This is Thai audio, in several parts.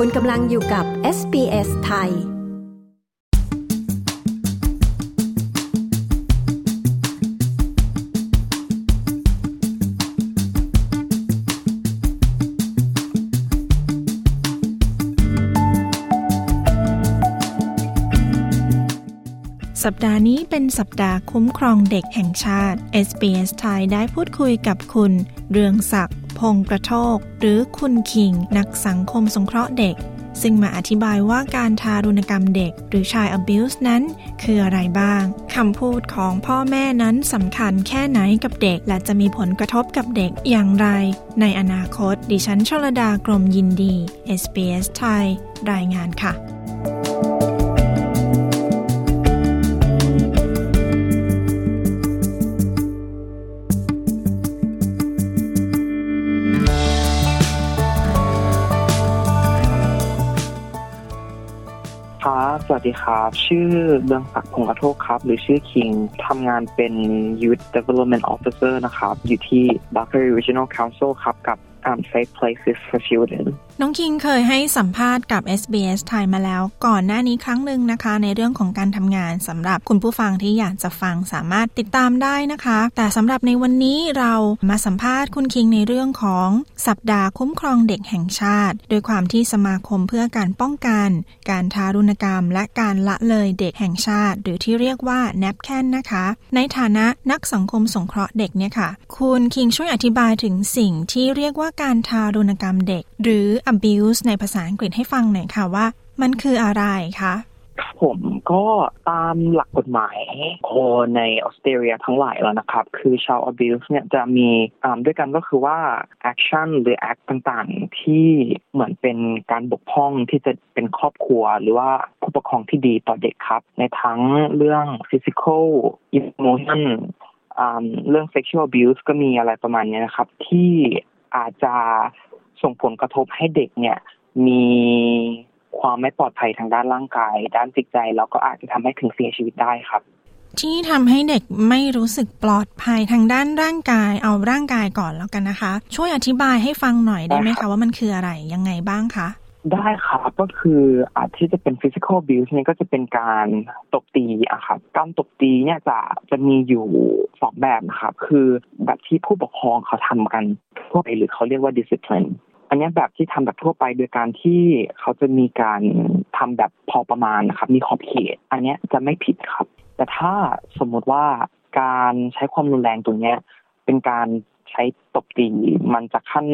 คุณกำลังอยู่กับ SBS ไทย สัปดาห์นี้เป็นสัปดาห์คุ้มครองเด็กแห่งชาติ SBS ไทยได้พูดคุยกับคุณ เรืองศักดิ์ พงกระโทก หรือคุณคิง นักสังคมสงเคราะห์เด็ก ซึ่งมาอธิบายว่าการทารุณกรรมเด็ก หรือชาย abuse นั้น คืออะไรบ้างคำพูดของพ่อแม่นั้นสำคัญแค่ไหนกับเด็ก และจะมีผลกระทบกับเด็กอย่างไร ในอนาคต ดิฉันชลดากรมยินดี SBS ไทย รายงานค่ะ ครับ สวัสดีครับ ชื่อเรืองศักดิ์พงษ์กระโทกครับ หรือชื่อคิง ทำงานเป็น Youth Development Officer นะครับ อยู่ที่ Barker Regional Council ครับ กับ um, Safe Places for Children น้องคิงเคยให้สัมภาษณ์กับ SBS ไทยมาแล้ว ก่อนหน้านี้ครั้งหนึ่งนะคะ ในเรื่องของการทำงานสำหรับคุณผู้ฟังที่อยากจะฟังสามารถติดตามได้นะคะ แต่สำหรับในวันนี้เรามาสัมภาษณ์คุณคิงในเรื่องของสัปดาห์คุ้มครองเด็กแห่งชาติ โดยความที่สมาคมเพื่อการป้องกัน การทารุณกรรม และการละเลยเด็กแห่งชาติ หรือที่เรียกว่า n a p c a n นะคะ ในฐานะนักสังคมสงเคราะห์เด็กเนี่ยค่ะ คุณคิงช่วยอธิบายถึงสิ่งที่เรียกว่าการทารุณกรรมเด็ก หรือ abuse ในภาษาอังกฤษให้ฟังหน่อยค่ะว่ามันคืออะไรคะผมก็ตามหลักกฎหมายคนในออสเตรเลียทั้งหลายแล้วนะครับ คือชาว abuse เนี่ยจะมีด้วยกันก็คือว่า action หรือ act ต่างๆ ที่เหมือนเป็นการบกพร่องที่จะเป็นครอบครัว หรือว่าผู้ปกครองที่ดีต่อเด็กครับ ในทั้งเรื่อง physical emotion เรื่อง sexual abuse ก็มีอะไรประมาณนี้นะครับ ที่อาจจะ ส่งผลกระทบให้เด็กเนี่ยมีความไม่ปลอดภัยทางด้านร่างกาย ด้านจิตใจแล้วก็อาจจะทำให้ถึงเสียชีวิตได้ครับ ที่ทำให้เด็กไม่รู้สึกปลอดภัยทางด้านร่างกาย เอาร่างกายก่อนแล้วกันนะคะ ช่วยอธิบายให้ฟังหน่อยได้ไหมคะว่ามันคืออะไรยังไงบ้างคะ ได้ครับก็คืออาจที่จะเป็น physical abuse เนี่ยก็จะเป็นการตบตีอะครับการตบตีเนี่ยจะจะมีอยู่สองแบบนะครับ คือแบบที่ผู้ปกครองเขาทำกันทั่วไปหรือเขาเรียกว่า discipline อันนี้แบบที่ทำแบบทั่วไปโดยการที่เขาจะมีการทำแบบพอประมาณนะครับ มีขอบเขต อันนี้จะไม่ผิดครับ แต่ถ้าสมมุติว่าการใช้ความรุนแรงตรงนี้เป็นการ ช้ตบตีมันจะขั้น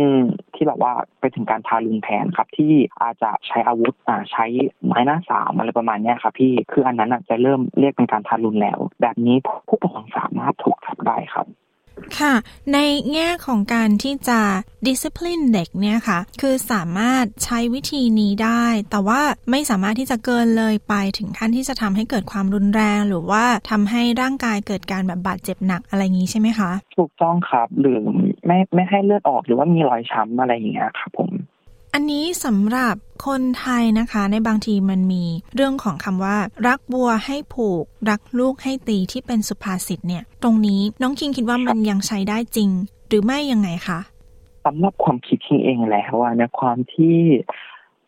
ที่แบบว่าไปถึงการทารุณแทนครับ ที่อาจจะใช้อาวุธอ่าใช้ไม้หน้าสามอะไรประมาณนี้ครับพี่คืออันนั้นจะเริ่มเรียกเป็นการทารุณแล้ว แบบนี้ผู้ปกครองสามารถถูก ค่ะ ในแง่ของการที่จะ discipline เด็กเนี่ยค่ะ คือสามารถใช้วิธีนี้ได้ แต่ว่าไม่สามารถที่จะเกินเลยไปถึงขั้นที่จะทำให้เกิดความรุนแรง หรือว่าทำให้ร่างกายเกิดการแบบบาดเจ็บหนักอะไรอย่างนี้ใช่ไหมคะ ถูกต้องครับ หรือไม่ไม่ให้เลือดออกหรือว่ามีรอยช้ำอะไรอย่างเงี้ยครับผม อันนี้สำหรับคนไทยนะคะ ในบางทีมันมีเรื่องของคำว่า รักบัวให้ผูก รักลูกให้ตีที่เป็นสุภาษิตเนี่ย ตรงนี้น้องคิงคิดว่ามันยังใช้ได้จริง หรือไม่ยังไงคะสำหรับความคิดคิงเองแล้วว่าในความที่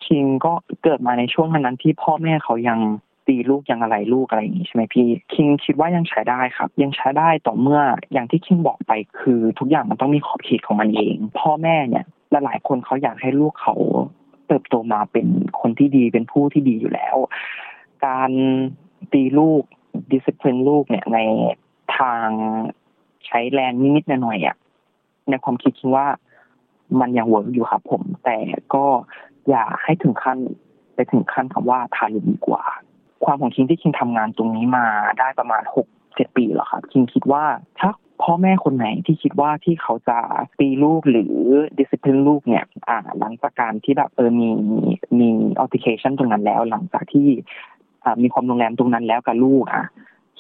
คิงก็เกิดมาในช่วงนั้นที่พ่อแม่เขายัง ตีลูกยังอะไรลูกอะไรอย่างนี้ใช่ไหมพี่คิงคิดว่ายังใช้ได้ครับ ยังใช้ได้ต่อเมื่ออย่างที่คิงบอกไปคือทุกอย่างมันต้องมีขอบเขตของมันเอง พ่อแม่เนี่ยลหลายคนเขาอยากให้ลูกเขาเติบโตมาเป็นคนที่ดีเป็นผู้ที่ดีอยู่แล้ว การตีลูกดิสซิ p ลินลูกเนี่ยในทางใช้แรงนิดๆหน่อยๆอะในความคิดคิดว่ามันยัง work อยู่ครับผม แต่ก็อย่าให้ถึงขั้นไปถึงขั้นคำว่าทารุณดีกว่า ความของคิงที่คิงทำงานตรงนี้มาได้ประมาณหกเจ็ดปีแล้วครับคิงคิดว่าถ้าพ่อแม่คนไหนที่คิดว่าที่เขาจะตีลูกหรือ discipline ลูกเนี่ยอ่าหลังจากการที่แบบเออมีมี altercation ตรงนั้นแล้ว หลังจากที่อ่ามีความรุนแรงตรงนั้นแล้วกับลูกอะ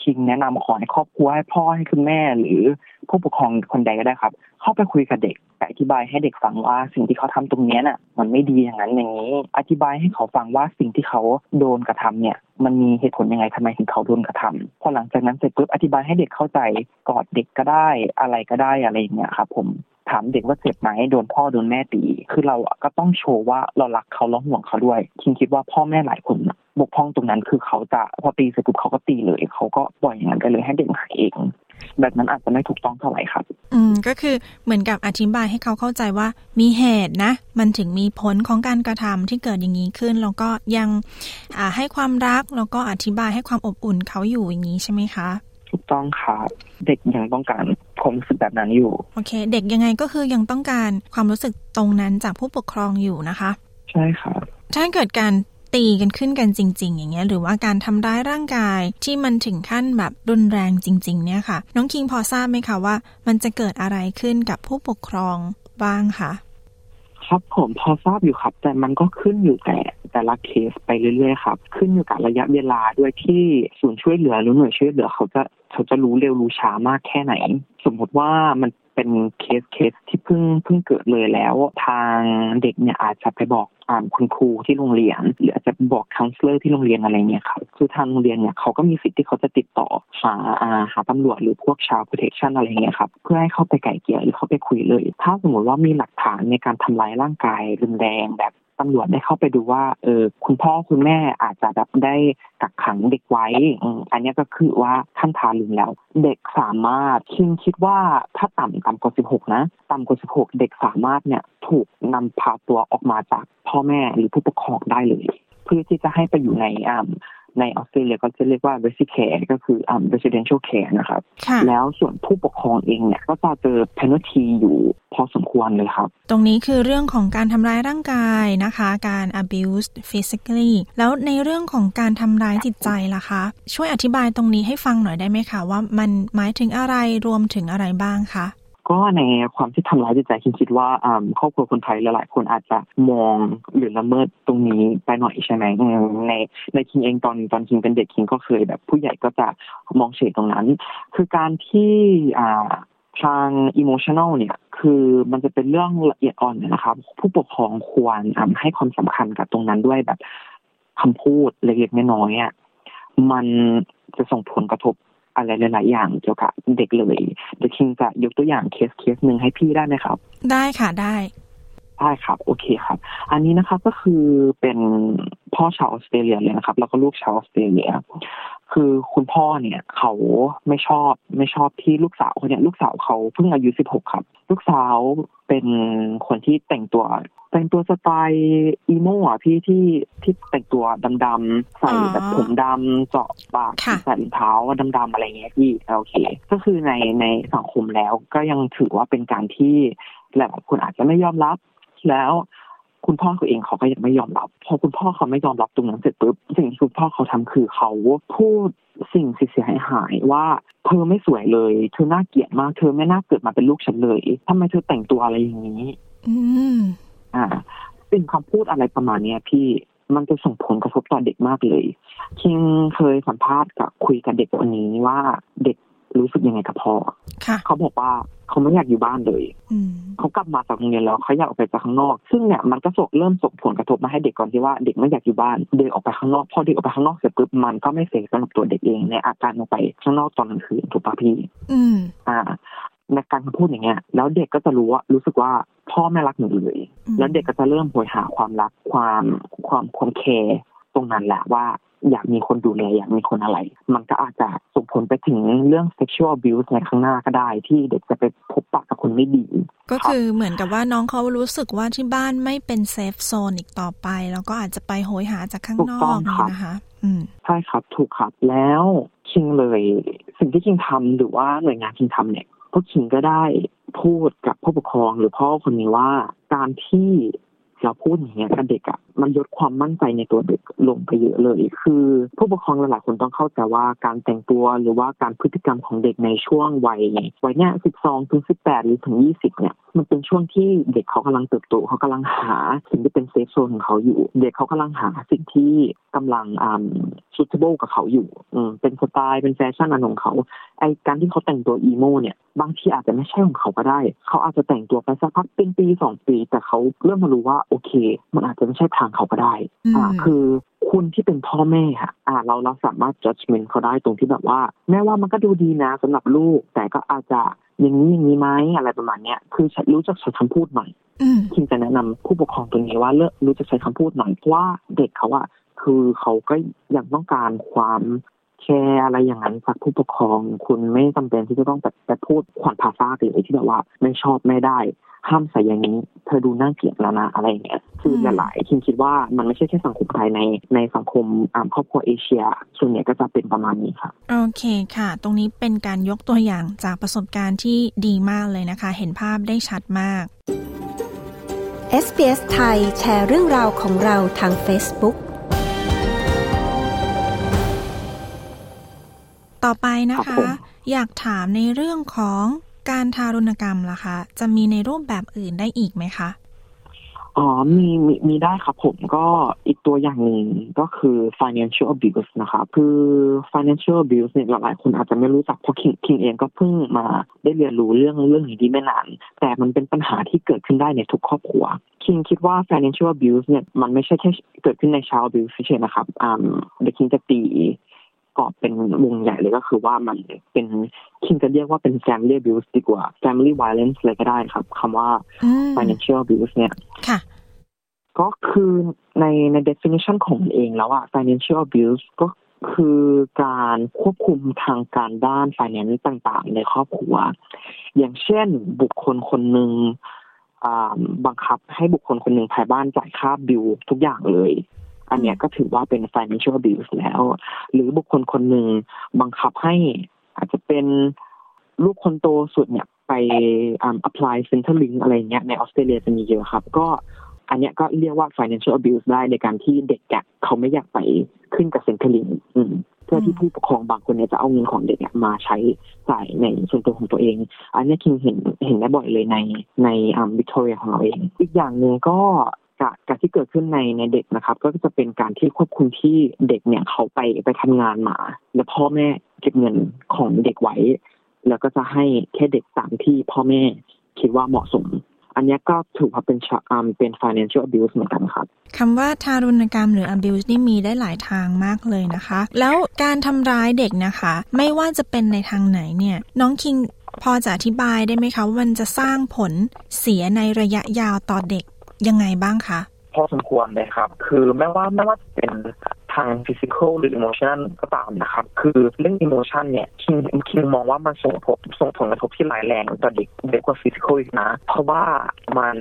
คิงแนะนำขอให้ครอบครัวให้พ่อให้คุณแม่ หรือผู้ปกครองคนใดก็ได้ครับ เข้าไปคุยกับเด็กอธิบายให้เด็กฟังว่าสิ่งที่เขาทำตรงนี้น่ะ มันไม่ดีอย่างนั้นอย่างนี้ อธิบายให้เขาฟังว่าสิ่งที่เขาโดนกระทำเนี่ย มันมีเหตุผลยังไงทำไมถึงเขาโดนกระทำพอหลังจากนั้นเสร็จปุ๊บอธิบายให้เด็กเข้าใจกอดเด็กก็ได้อะไรก็ได้อะไรอย่างเงี้ยครับผมถามเด็กว่าเจ็บไหมโดนพ่อโดนแม่ตี คือเราก็ต้องโชว์ว่าเรารักเขาแล้วห่วงเขาด้วย คิงคิดว่าพ่อแม่หลายคน บกพร่องตรงนั้นคือเขาจะพอตีเสร็จปุ๊บเขาก็ตีเลยเขาก็ปล่อยอย่างนั้นไปเลยให้เด็กหายเอง แบบนั้นอาจจะไม่ถูกต้องเท่าไหร่ครับอืมก็คือเหมือนกับอธิบายให้เขาเข้าใจว่ามีเหตุนะ มันถึงมีผลของการกระทำที่เกิดอย่างนี้ขึ้น แล้วก็ยังให้ความรักแล้วก็อธิบายให้ความอบอุ่นเขาอยู่อย่างนี้ใช่ไหมคะถูกต้องค่ะเด็กยังต้องการความรู้สึกแบบนั้นอยู่โอเค เด็กยังไงก็คือยังต้องการความรู้สึกตรงนั้นจากผู้ปกครองอยู่นะคะ ใช่ค่ะถ้าเกิดการ ตีกันขึ้นกันจริง ๆ อย่างเงี้ยหรือว่าการทำร้ายร่างกายที่มันถึงขั้นแบบรุนแรงจริง ๆ เนี่ยค่ะ น้องคิงพอทราบไหมคะว่า มันจะเกิดอะไรขึ้นกับผู้ปกครองบ้างคะครับผมพอทราบอยู่ครับ แต่มันก็ขึ้นอยู่แต่แต่ละเคสไปเรื่อยๆครับ ขึ้นอยู่กับระยะเวลาด้วยที่ศูนย์ช่วยเหลือหรือหน่วยช่วยเหลือเขาจะเขาจะรู้เร็วรู้ช้ามากแค่ไหน สมมติว่ามัน เป็นเคสเคสที่เพิ่งเพิ่งเกิดเลยแล้ว ทางเด็กเนี่ยอาจจะไปบอกอคุณครูที่โรงเรียน หรืออาจจะบอก counselor ที่โรงเรียนอะไรเนี่ยครับคือทางโรงเรียนเนี่ยเขาก็มีสิทธิ์ที่เขาจะติดต่อหาอาหาตำรวจหรือพวกชาวโปรเทคชันอะไรเงี้ยครับเพื่อให้เข้าไปไก่เกี่ยหรือเข้าไปคุยเลย ถ้าสมมติว่ามีหลักฐานในการทำลายร่างกายรุนแรงแบบ ตำรวจได้เข้าไปดูว่าเออคุณพ่อคุณแม่อาจจะแบบได้กักขังเด็กไว้ อันนี้ก็คือว่าขั้นทารุณแล้ว เด็กสามารถคิงคิดว่าถ้าต่ำต่ำกว่า 16 นะ ต่ำกว่า 16 เด็กสามารถเนี่ยถูกนำพาตัวออกมาจากพ่อแม่หรือผู้ปกครองได้เลย เพื่อที่จะให้ไปอยู่ในอ่า ในออสเตรเลียก็จะเรียกว่า resi care ก็คืออ่า residential care นะครับ แล้วส่วนผู้ปกครองเองเนี่ยก็จะเจอ penalty อยู่พอสมควรเลยครับ ตรงนี้คือเรื่องของการทำร้ายร่างกายนะคะ การ abuse physically แล้วในเรื่องของการทำร้ายจิตใจล่ะคะ ช่วยอธิบายตรงนี้ให้ฟังหน่อยได้ไหมคะว่ามันหมายถึงอะไรรวมถึงอะไรบ้างคะ ก็ในความที่ทำร้ายจิตใจคิดคิดว่าครอบครัวคนไทยหลายๆคนอาจจะมองหรือละเมิดตรงนี้ไปหน่อยใช่ไหมในในคิงเองตอนตอนคิงเป็นเด็กคิงก็เคยแบบ ผู้ใหญ่ก็จะมองเฉยตรงนั้น คือการที่อ่าทางอิโมชันแนลเนี่ยคือมันจะเป็นเรื่องละเอียดอ่อนนะครับผู้ปกครองควรให้ความสำคัญกับตรงนั้นด้วยแบบคำพูดเล็กๆน้อยๆอะมันจะส่งผลกระทบ อะไรหลาย ๆ อย่างเกี่ยวกับเด็กเลยเดี๋ยวคิงจะยกตัวอย่างเคสเคสหนึ่งให้พี่ได้ไหมครับ ได้ค่ะได้ได้ครับ โอเคครับ อันนี้นะครับก็คือเป็นพ่อชาวออสเตรเลียเลยนะครับ แล้วก็ลูกชาวออสเตรเลีย คือคุณพ่อเนี่ย เขาไม่ชอบไม่ชอบที่ลูกสาวเขาเนี่ยลูกสาวเขาเพิ่งอายุสิบหกครับ ลูกสาวเป็นคนที่แต่งตัว แต่งตัวสไตล์อีโม่อะพี่ที่ที่แต่งตัวดำๆใส่แบบผมดำเจาะปากใส่รองเท้าดำๆอะไรเงี้ยพี่โอเค ก็คือในในสังคมแล้วก็ยังถือว่าเป็นการที่หลายคนอาจจะไม่ยอมรับ แล้วคุณพ่อเขาเองเขาก็ยังไม่ยอมรับ พอคุณพ่อเขาไม่ยอมรับตรงนั้นเสร็จปุ๊บสิ่งที่คุณพ่อเขาทำคือเขาพูดสิ่งเสียหายหายว่าเธอไม่สวยเลย เธอน่าเกลียดมาก เธอไม่น่าเกิดมาเป็นลูกฉันเลยทำไมเธอแต่งตัวอะไรอย่างนี้ อืม อ่าสิ่งคำพูดอะไรประมาณเนี้ยพี่มันจะส่งผลกระทบต่อเด็กมากเลยคิงเคยสัมภาษณ์กับคุยกับเด็กคนนี้ว่าเด็กรู้สึกยังไงกับพ่อเขาบอกว่าเขาไม่อยากอยู่บ้านเลยเขากลับมาจากโรงเรียนแล้วเขาอยากออกไปจากข้างนอก ซึ่งเนี่ยมันก็ส่งเริ่มส่งผลกระทบมาให้เด็กก่อนที่ว่าเด็กไม่อยากอยู่บ้านเดินออกไปข้างนอกพอเด็กออกไปข้างนอกเสร็จปุ๊บมันก็ไม่เสกสำหรับตัวเด็กเองในอาการออกไปข้างนอกตอนกลางคืนถูกปะพี่อืม อ่าในการพูดอย่างเงี้ย แล้วเด็กก็จะรู้ว่ารู้สึกว่าพ่อแม่รักหนูเลย แล้วเด็กก็จะเริ่มโหยหาความรักความความความ care ตรงนั้นแหละว่าอยากมีคนดูแลอยากมีคนอะไร มันก็อาจจะส่งผลไปถึงเรื่อง sexual abuse ในข้างหน้าก็ได้ ที่เด็กจะไปพบปะกับคนไม่ดี ก็คือเหมือนกับว่าน้องเขารู้สึกว่าที่บ้านไม่เป็น safe zone อีกต่อไป แล้วก็อาจจะไปโหยหาจากข้างนอกนี่นะคะใช่ครับถูกครับแล้วคิงเลย สิ่งที่คิงทำหรือว่าหน่วยงานคิงทำเนี่ย พวกคิงก็ได้พูดกับผู้ปกครองหรือพ่อคนนี้ว่า การที่เราพูดอย่างเงี้ยกับเด็กอะมันลดความมั่นใจในตัวเด็กลงไปเยอะเลย คือ ผู้ปกครองหลายๆคนต้องเข้าใจว่าการแต่งตัวหรือว่าการพฤติกรรมของเด็กในช่วงวัยวัยเนี้ยสิบสองถึงสิบแปดหรือถึงยี่สิบเนี่ยมันเป็นช่วงที่เด็กเขากำลังเติบโตเขากำลังหาสิ่งที่เป็น safe zone ของเขาอยู่ เด็กเขากำลังหาสิ่งที่กำลังอ่า suitable กับเขาอยู่อืมเป็นสไตล์เป็นแฟชั่นอันของเขาไอการที่เขาแต่งตัวอีโมเนี่ย บางทีอาจจะไม่ใช่ของเขาก็ได้ เขาอาจจะแต่งตัวไปสักพักเป็นปีสองปี แต่เขาเริ่มมารู้ว่าโอเค มันอาจจะไม่ใช่ทางเขาก็ได้ อ่า คือคคุณที่เป็นพ่อแม่ค่ะ อ่า เราเราสามารถ judgment เขาได้ตรงที่แบบว่า แม้ว่ามันก็ดูดีนะสำหรับลูก แต่ก็อาจจะอย่างนี้อย่างนี้ไหมอะไรประมาณเนี้ย คือรู้จักใช้คำพูดหน่อยคิมจะแนะนำผู้ปกครองตัวนี้ว่าเลิกรู้จักใช้คำพูดหน่อยเพราะว่าเด็กเขาอะคือเขาก็ยังต้องการความ แชร์อะไรอย่างนั้นจากผู้ปกครอง คุณไม่จำเป็นที่จะต้องแบบไปพูดขวัญภาษาเลยที่แบบว่าไม่ชอบไม่ได้ ห้ามใส่อย่างนี้ เธอดูน่าเกลียดแล้วนะอะไรเงี้ยคือหลายๆคิมคิดว่ามันไม่ใช่แค่สังคมไทยในในสังคมครอบครัวเอเชีย ส่วนใหญ่ก็จะเป็นประมาณนี้ค่ะ โอเคค่ะ ตรงนี้เป็นการยกตัวอย่างจากประสบการณ์ที่ดีมากเลยนะคะ เห็นภาพได้ชัดมาก SBS ไทยแชร์เรื่องราวของเราทาง Facebook ต่อไปนะคะ อยากถามในเรื่องของการทารุณกรรมล่ะคะ จะมีในรูปแบบอื่นได้อีกไหมคะอ๋อมีมีมีได้ครับผมก็อีกตัวอย่างหนึ่งก็คือ financial abuse นะครับคือ financial abuse เนี่ยหลายๆคนอาจจะไม่รู้จักเพราะคิงคิงเองก็เพิ่งมาได้เรียนรู้เรื่องเรื่องนี้ดีไม่นาน แต่มันเป็นปัญหาที่เกิดขึ้นได้ในทุกครอบครัว คิงคิดว่า financial abuse เนี่ยมันไม่ใช่แค่เกิดขึ้นในชาว abuse เฉยๆนะครับอ่าเด็กคิงจะตี กอบเป็นวงใหญ่เลยก็คือว่ามันเป็นคิงจะเรียกว่าเป็น family abuse ดีกว่า family violence เลยก็ได้ครับคำว่า financial abuse เนี่ยก็คือในใน definition ของมันเองแล้วอะ financial abuse ก็คือการควบคุมทางการด้าน finance ต่างๆ ในครอบครัว อย่างเช่นบุคคลคนหนึ่งบังคับให้บุคคลคนหนึ่งภายบ้านจ่ายค่าบิลทุกอย่างเลย อันเนี้ยก็ถือว่าเป็น financial abuse แล้ว หรือบุคคลคนหนึ่งบังคับให้อาจจะเป็นลูกคนโตสุดเนี่ยไป apply Centrelink อะไรเงี้ยในออสเตรเลียจะมีเยอะครับ ก็อันเนี้ยก็เรียกว่า financial abuse ได้ในการที่เด็กกเขาไม่อยากไปขึ้นกับ Centrelink เพื่อที่ผู้ปกครองบางคนเนี่ยจะเอาเงินของเด็กมาใช้จ่ายในส่วนตัวของตัวเอง อันนี้คิงเห็นเห็นได้บ่อยเลยในในวิกตอเรียของเราเอง อีกอย่างหนึ่งก็ การที่เกิดขึ้นในในเด็กนะครับ ก็จะเป็นการที่ควบคุมที่เด็กเนี่ยเขาไปไปทำงานมา แล้วพ่อแม่เก็บเงินของเด็กไว้ แล้วก็จะให้แค่เด็กตามที่พ่อแม่คิดว่าเหมาะสม อันนี้ก็ถือว่าเป็นอ่าเป็น financial abuse เหมือนกันครับคำว่าทารุณกรรมหรือ abuse นี่มีได้หลายทางมากเลยนะคะ แล้วการทำร้ายเด็กนะคะ ไม่ว่าจะเป็นในทางไหนเนี่ย น้องคิงพอจะอธิบายได้ไหมคะว่ามันจะสร้างผลเสียในระยะยาวต่อเด็ก ยังไงบ้างคะ พอสมควรเลยครับ คือไม่ว่าไม่ว่าจะเป็นทาง physical หรือ emotion ก็ตามนะครับ คือเรื่อง emotion เนี่ยคิงคิงมองว่ามันส่งผลส่งผลกระทบที่ร้ายแรงต่อเด็กเด็กกว่า physical อีกนะ เพราะว่ามัน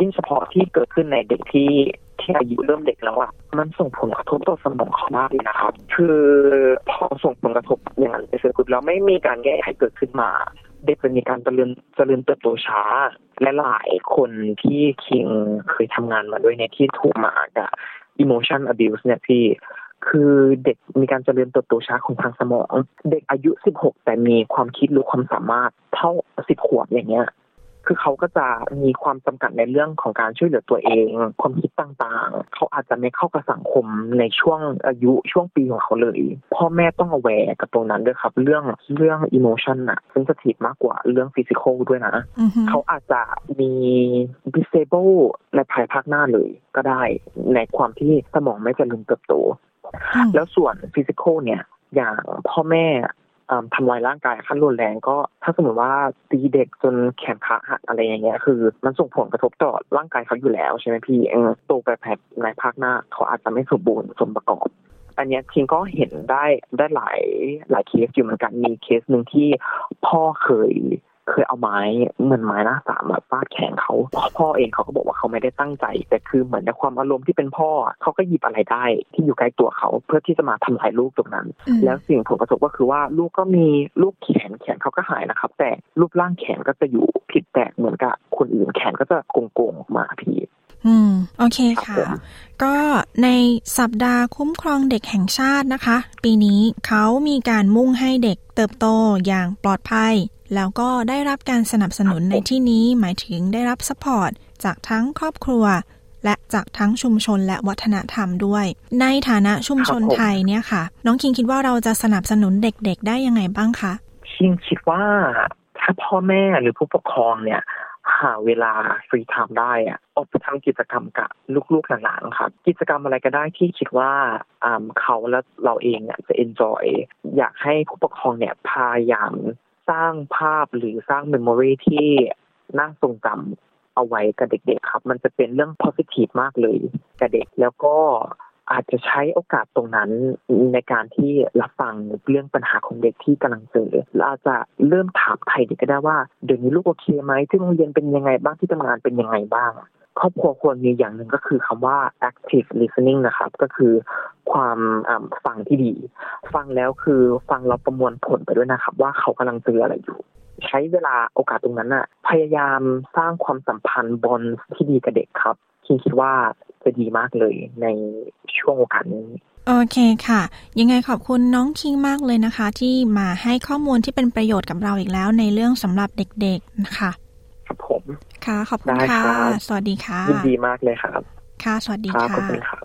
ยิ่งเฉพาะที่เกิดขึ้นในเด็กที่ที่อายุเริ่มเด็กแล้วอะมันส่งผลกระทบต่อสมองเขามากเลยนะครับ คือพอส่งผลกระทบอย่างนั้นไปเสร็จแล้วไม่มีการแก้ไขเกิดขึ้นมา เด็กมันมีการเจริญเจริญเติบโตช้า และหลายคนที่คิงเคยทำงานมาด้วยในที่ถูกมากับ emotion abuse เนี่ยพี่คือเด็กมีการเจริญเติบโตช้าของทางสมอง เด็กอายุ 16 แต่มีความคิดหรือความสามารถเท่า 10 ขวบอย่างเงี้ย คือเขาก็จะมีความจำกัดในเรื่องของการช่วยเหลือตัวเอง ความคิดต่างๆ เขาอาจจะไม่เข้ากับสังคมในช่วงอายุช่วงปีของเขาเลย พ่อแม่ต้อง aware กับตรงนั้นด้วยครับ เรื่องเรื่อง emotion อะ sensitive มากกว่าเรื่อง physical ด้วยนะ เขาอาจจะมี disable ในภายภาคหน้าเลยก็ได้ในความที่สมองไม่เจริญเติบโต แล้วส่วน physical เนี่ยอย่างพ่อแม่ ทำลายร่างกายขั้นรุนแรงก็ ถ้าสมมติว่าตีเด็กจนแขนขาหักอะไรอย่างเงี้ยคือ มันส่งผลกระทบต่อร่างกายเขาอยู่แล้วใช่ไหมพี่เออโตไปแผลในภาคหน้าเขาอาจจะไม่สมบูรณ์สมประกอบอันนี้ทีมก็เห็นได้ได้หลายหลายเคสอยู่เหมือนกันมีเคสหนึ่งที่พ่อเคย เคยเอาไม้เหมือนไม้หน้าสามแบบฟาดแขนเขาพ่อเองเขาก็บอกว่าเขาไม่ได้ตั้งใจ แต่คือเหมือนในความอารมณ์ที่เป็นพ่อเขาก็หยิบอะไรได้ที่อยู่ใกล้ตัวเขาเพื่อที่จะมาทำลายลูกตรงนั้น แล้วสิ่งผลกระทบก็คือว่าลูกก็มีลูกแขนแขนเขาก็หายนะครับ แต่รูปร่างแขนก็จะอยู่ผิดแปลกเหมือนกับคนอื่นแขนก็จะโกงๆมาพี่ อืม โอเคค่ะ ก็ในสัปดาห์คุ้มครองเด็กแห่งชาตินะคะ ปีนี้เขามีการมุ่งให้เด็กเติบโตอย่างปลอดภัย แล้วก็ได้รับการสนับสนุนในที่นี้หมายถึงได้รับสปอร์ตจากทั้งครอบครัว และจากทั้งชุมชนและวัฒนธรรมด้วย ในฐานะชุมชนไทยเนี่ยค่ะ น้องคิงคิดว่าเราจะสนับสนุนเด็กๆ ได้ยังไงบ้างคะคิงคิดว่าถ้าพ่อแม่หรือผู้ปกครองเนี่ย หาเวลา free time ได้อะออกไปทำกิจกรรมกับลูกๆหลานๆครับกิจกรรมอะไรก็ได้ที่คิดว่าเขาและเราเองจะ enjoy อยากให้ผู้ปกครองเนี่ยพยายามสร้างภาพหรือสร้างเมมโมรีที่น่าทรงจำเอาไว้กับเด็กๆครับ มันจะเป็นเรื่อง positive มากเลยกับเด็กแล้วก็ อาจจะใช้โอกาสตรงนั้นในการที่รับฟังเรื่องปัญหาของเด็กที่กำลังเจอเราอาจจะเริ่มถามไทยเด็กก็ได้ว่าเดี๋ยวนี้ลูกโอเคไหมที่โรงเรียนเป็นยังไงบ้างที่ทำงานเป็นยังไงบ้างครอบครัวควรมีอย่างหนึ่งก็คือคำว่า active listening นะครับ ก็คือความฟังที่ดี ฟังแล้วคือฟังเราประมวลผลไปด้วยนะครับ ว่าเขากำลังเจออะไรอยู่ ใช้เวลาโอกาสตรงนั้นน่ะพยายามสร้างความสัมพันธ์บอลที่ดีกับเด็กครับคิดว่า จะดีมากเลยในช่วงโอกาสนี้โอเคค่ะ ยังไงขอบคุณน้องคิงมากเลยนะคะ ที่มาให้ข้อมูลที่เป็นประโยชน์กับเราอีกแล้วในเรื่องสำหรับเด็กๆนะคะครับผม ค่ะ ขอบคุณค่ะ สวัสดีค่ะยินดีมากเลยครับ ค่ะ สวัสดีค่ะขอบคุณครับ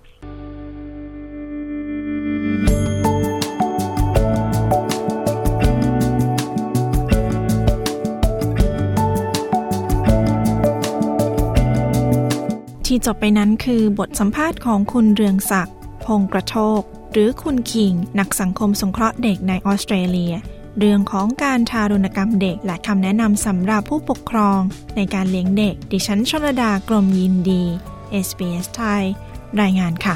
ที่จบไปนั้นคือบทสัมภาษณ์ของคุณเรืองศักดิ์พงกระโชก หรือคุณคิง นักสังคมสงเคราะห์เด็กในออสเตรเลีย เรื่องของการทารุณกรรมเด็กและคำแนะนำสำหรับผู้ปกครอง ในการเลี้ยงเด็ก ดิฉันชลดากรมยินดี SBS ไทย รายงานค่ะ